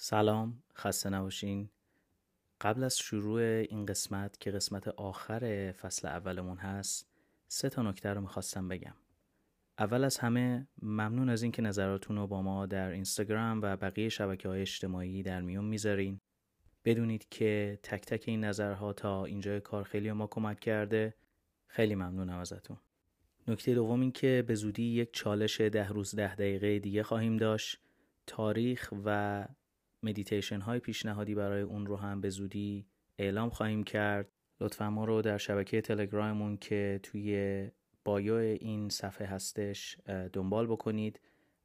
سلام خسته نباشین. قبل از شروع این قسمت که قسمت آخر فصل اولمون هست سه تا نکته رو می‌خواستم بگم. اول از همه ممنون از اینکه نظراتون رو با ما در اینستاگرام و بقیه شبکه های اجتماعی در میون می‌ذارین. بدونید که تک تک این نظرها تا اینجای کار خیلی ما کمک کرده. خیلی ممنونم ازتون. نکته دوم این که به زودی یک چالش ده روز ده دقیقه دیگه خواهیم داشت. تاریخ و مدیتیشن های پیشنهادی برای اون رو هم به زودی اعلام خواهیم کرد. لطفا ما رو در شبکه تلگراممون که توی بایو این صفحه هستش دنبال بکنید.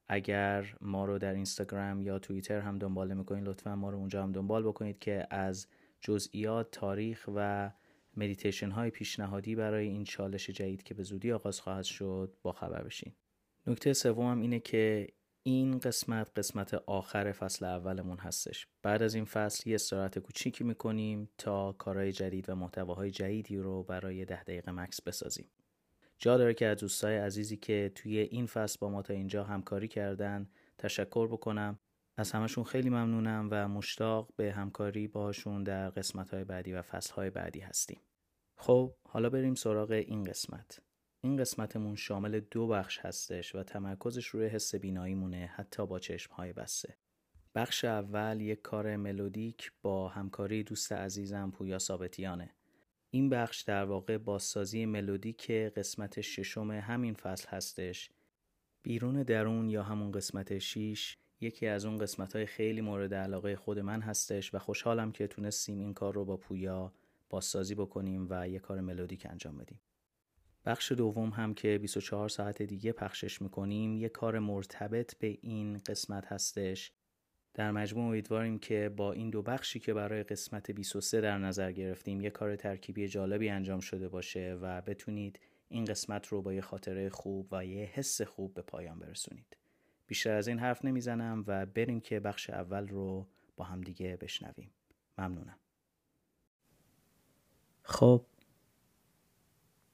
اگر ما رو در اینستاگرام یا توییتر هم دنبال می‌کنید لطفا ما رو اونجا هم دنبال بکنید که از جزئیات تاریخ و مدیتیشن های پیشنهادی برای این چالش جدید که به زودی آغاز خواهد شد با خبر بشین. نکته سوم اینه که این قسمت قسمت آخر فصل اولمون هستش. بعد از این فصل یه استراحت کوچیکی می‌کنیم تا کارهای جدید و محتواهای جدیدی رو برای ده دقیقه مکس بسازیم. جا داره که از دوستای عزیزی که توی این فصل با ما تا اینجا همکاری کردن تشکر بکنم. از همشون خیلی ممنونم و مشتاق به همکاری باشون در قسمت های بعدی و فصل های بعدی هستیم. خب حالا بریم سراغ این قسمت. این قسمتمون شامل دو بخش هستش و تمرکزش روی حس بینایی مونه حتی با چشمهای بسته. بخش اول یک کار ملودیک با همکاری دوست عزیزم پویا ثابتیانه. این بخش در واقع بازسازی ملودیک قسمت ششم همین فصل هستش. بیرون درون یا همون قسمت شیش یکی از اون قسمت های خیلی مورد علاقه خود من هستش و خوشحالم که تونستیم این کار رو با پویا بازسازی بکنیم و یک کار ملودیک انجام بدیم. بخش دوم هم که 24 ساعت دیگه پخشش می‌کنیم یه کار مرتبط به این قسمت هستش. در مجموع امیدواریم که با این دو بخشی که برای قسمت 23 در نظر گرفتیم یه کار ترکیبی جالبی انجام شده باشه و بتونید این قسمت رو با یه خاطره خوب و یه حس خوب به پایان برسونید. بیشتر از این حرف نمی‌زنم و بریم که بخش اول رو با هم دیگه بشنویم. ممنونم. خب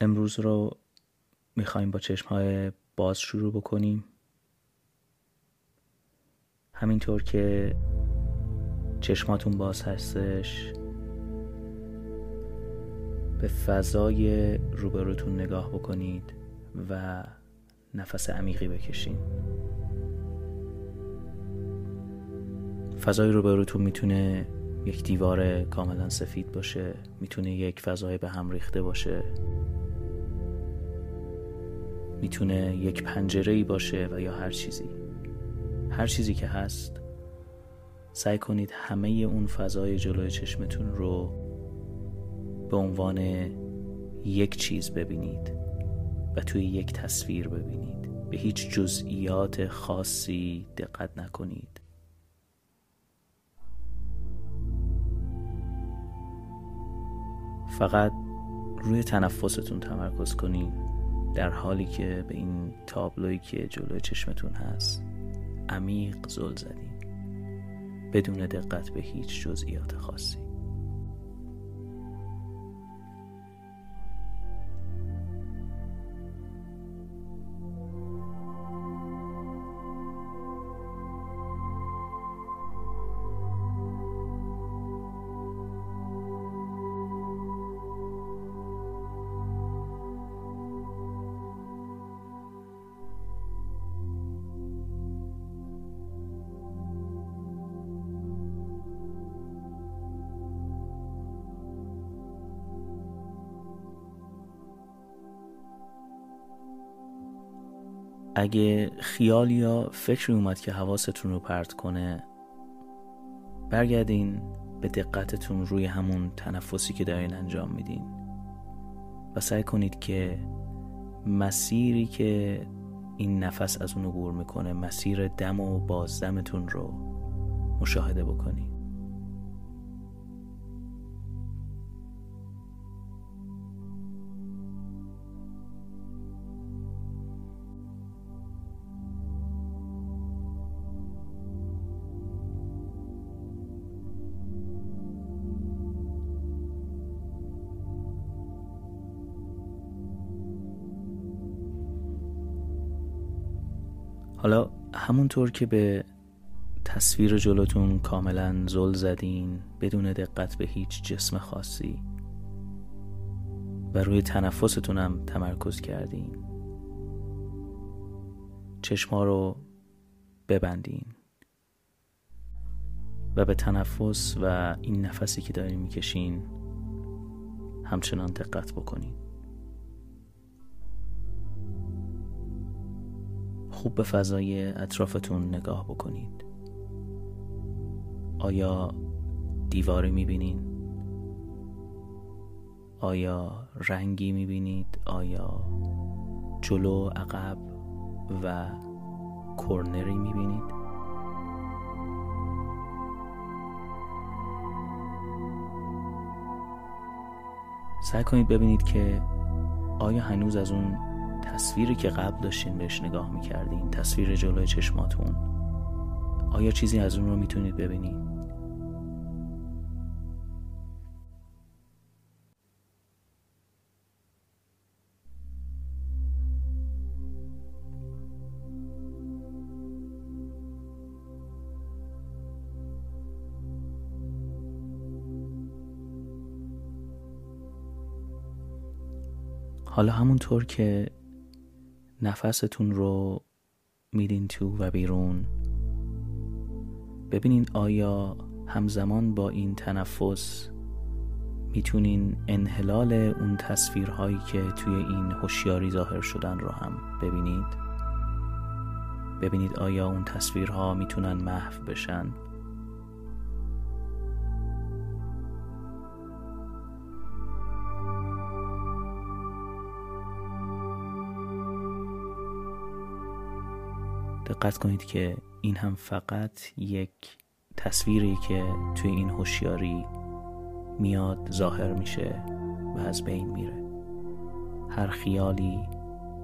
امروز رو می‌خوایم با چشم های باز شروع بکنیم. همینطور که چشماتون باز هستش به فضای روبروتون نگاه بکنید و نفس عمیقی بکشین. فضای روبروتون می‌تونه یک دیوار کاملا سفید باشه می‌تونه یک فضای به هم ریخته باشه. می‌تونه یک پنجره ای باشه و یا هر چیزی. هر چیزی که هست سعی کنید همه اون فضای جلوی چشمتون رو به عنوان یک چیز ببینید و توی یک تصویر ببینید. به هیچ جزئیات خاصی دقت نکنید. فقط روی تنفستون تمرکز کنید در حالی که به این تابلویی که جلوی چشمتون هست عمیق زل زدین. بدون دقت به هیچ جزئیات خاصی. اگه خیال یا فکری اومد که حواستون رو پرت کنه برگردین به دقتتون روی همون تنفسی که دارین انجام میدین و سعی کنید که مسیری که این نفس از اون عبور می‌کنه مسیر دم و بازدمتون رو مشاهده بکنید. حالا همونطور که به تصویر جلوتون کاملا زل زدین بدون دقت به هیچ جسم خاصی و روی تنفستون هم تمرکز کردین. چشما رو ببندین و به تنفس و این نفسی که دارین می‌کشین همچنان دقت بکنین. خوب به فضای اطرافتون نگاه بکنید آیا دیواری می‌بینین؟ آیا رنگی می‌بینید؟ آیا جلو عقب و کرنری می‌بینید؟ سعی کنید ببینید که آیا هنوز از اون تصویری که قبل داشتین بهش نگاه می‌کردین تصویر جلوی چشماتون. آیا چیزی از اون رو می‌تونید ببینید حالا همونطور که نفستون رو میدین تو و بیرون. ببینین آیا همزمان با این تنفس می‌تونین انحلال اون تصویرهایی که توی این هوشیاری ظاهر شدن رو هم ببینید؟ ببینید آیا اون تصویرها می‌تونن محو بشن؟ دقت کنید که این هم فقط یک تصویری که توی این هوشیاری میاد ظاهر میشه و از بین میره. هر خیالی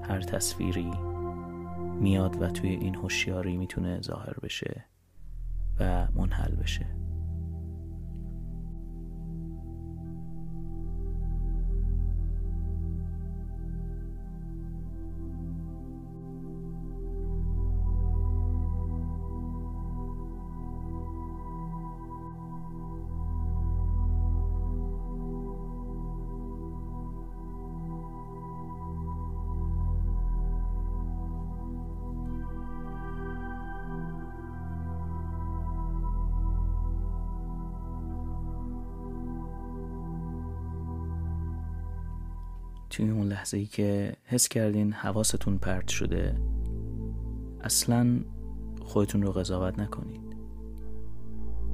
هر تصویری میاد و توی این هوشیاری می‌تونه ظاهر بشه و منحل بشه. توی اون لحظه ای که حس کردین حواستون پرت شده اصلا خودتون رو قضاوت نکنید.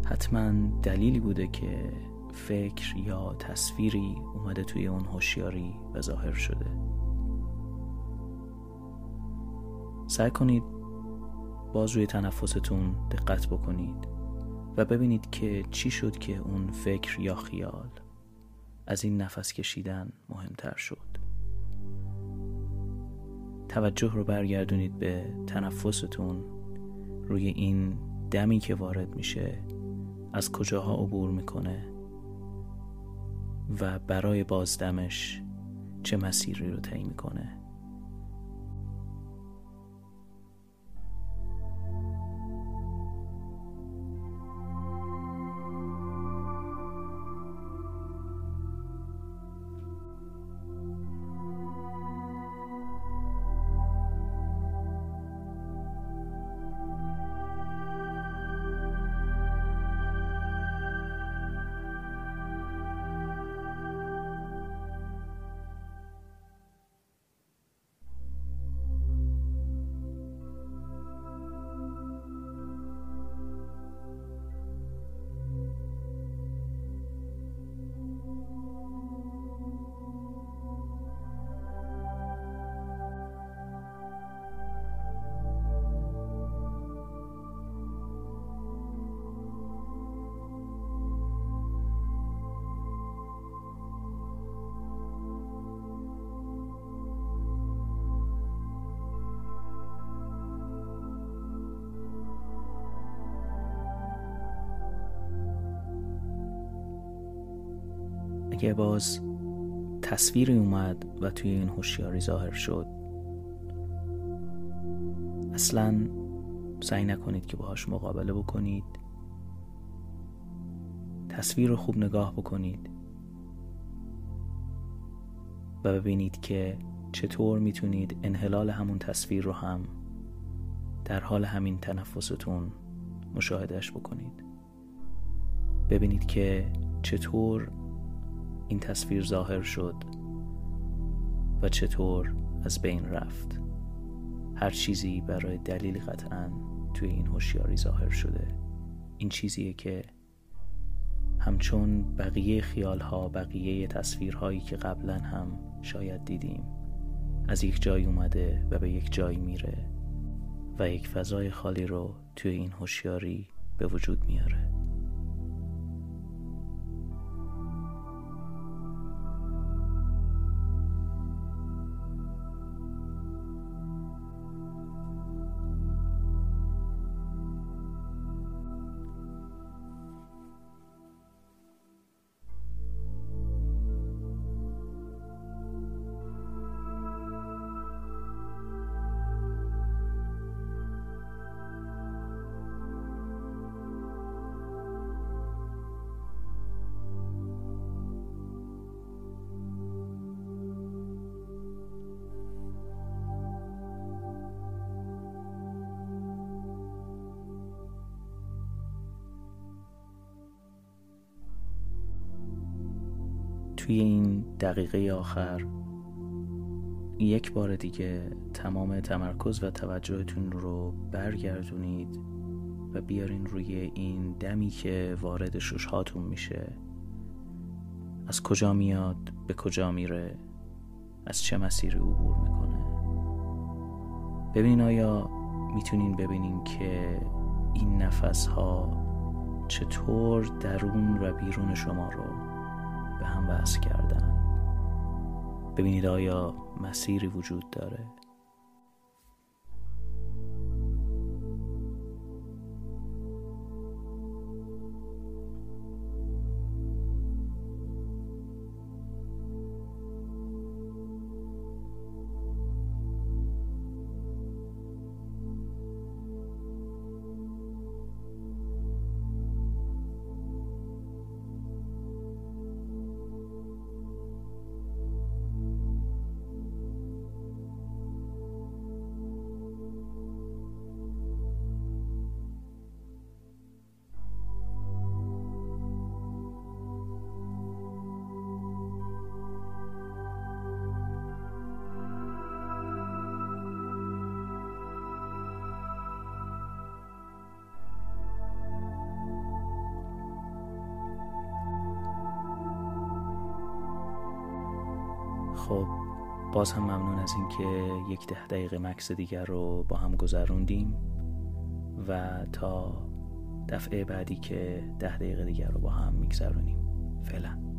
حتما دلیلی بوده که فکر یا تصویری اومده توی اون هوشیاری و ظاهر شده. سعی کنید باز روی تنفستون دقت بکنید و ببینید که چی شد که اون فکر یا خیال از این نفس کشیدن مهمتر شد. توجه رو برگردونید به تنفستون روی این دمی که وارد میشه از کجاها عبور می‌کنه و برای بازدمش چه مسیری رو طی می‌کنه. اگه باز تصویری اومد و توی این هوشیاری ظاهر شد. اصلا سعی نکنید که باهاش مقابله بکنید. تصویر رو خوب نگاه بکنید. و ببینید که چطور می‌تونید انحلال همون تصویر رو هم در حال همین تنفستون مشاهدهش بکنید. ببینید که چطور این تصویر ظاهر شد و چطور از بین رفت. هر چیزی برای دلیل قطعا توی این هوشیاری ظاهر شده. این چیزیه که همچون بقیه خیالها بقیه تصویرهایی که قبلا هم شاید دیدیم از یک جای اومده و به یک جای میره و یک فضای خالی رو توی این هوشیاری به وجود میاره. توی این دقیقه آخر یک بار دیگه تمام تمرکز و توجهتون رو برگردونید و بیارین روی این دمی که وارد ششهاتون میشه. از کجا میاد؟ به کجا میره؟ از چه مسیری عبور می‌کنه؟ ببینین آیا می‌تونین ببینین که این نفس ها چطور درون و بیرون شما رو به هم وصل کردن. ببینید آیا مسیری وجود داره؟ خب باز هم ممنون از اینکه یک ده دقیقه مکس دیگر رو با هم گذروندیم و تا دفعه بعدی که ده دقیقه دیگر رو با هم میگذرونیم. فعلا.